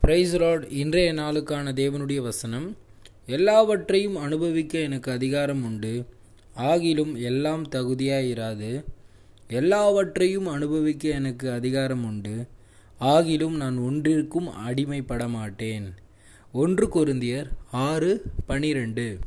Price rod இன்றைய நாளுக்கான தேவனுடைய வசனம் எல்லாவற்றையும் அனுபவிக்க எனக்கு அதிகாரம் உண்டு. ஆகிலும் எல்லாம் தகுதியாயிராது. எல்லாவற்றையும் அனுபவிக்க எனக்கு அதிகாரம் உண்டு. ஆகிலும் நான் ஒன்றிற்கும் அடிமைப்பட மாட்டேன் ஒன்று கொருந்தியர் ஆறு பனிரெண்டு.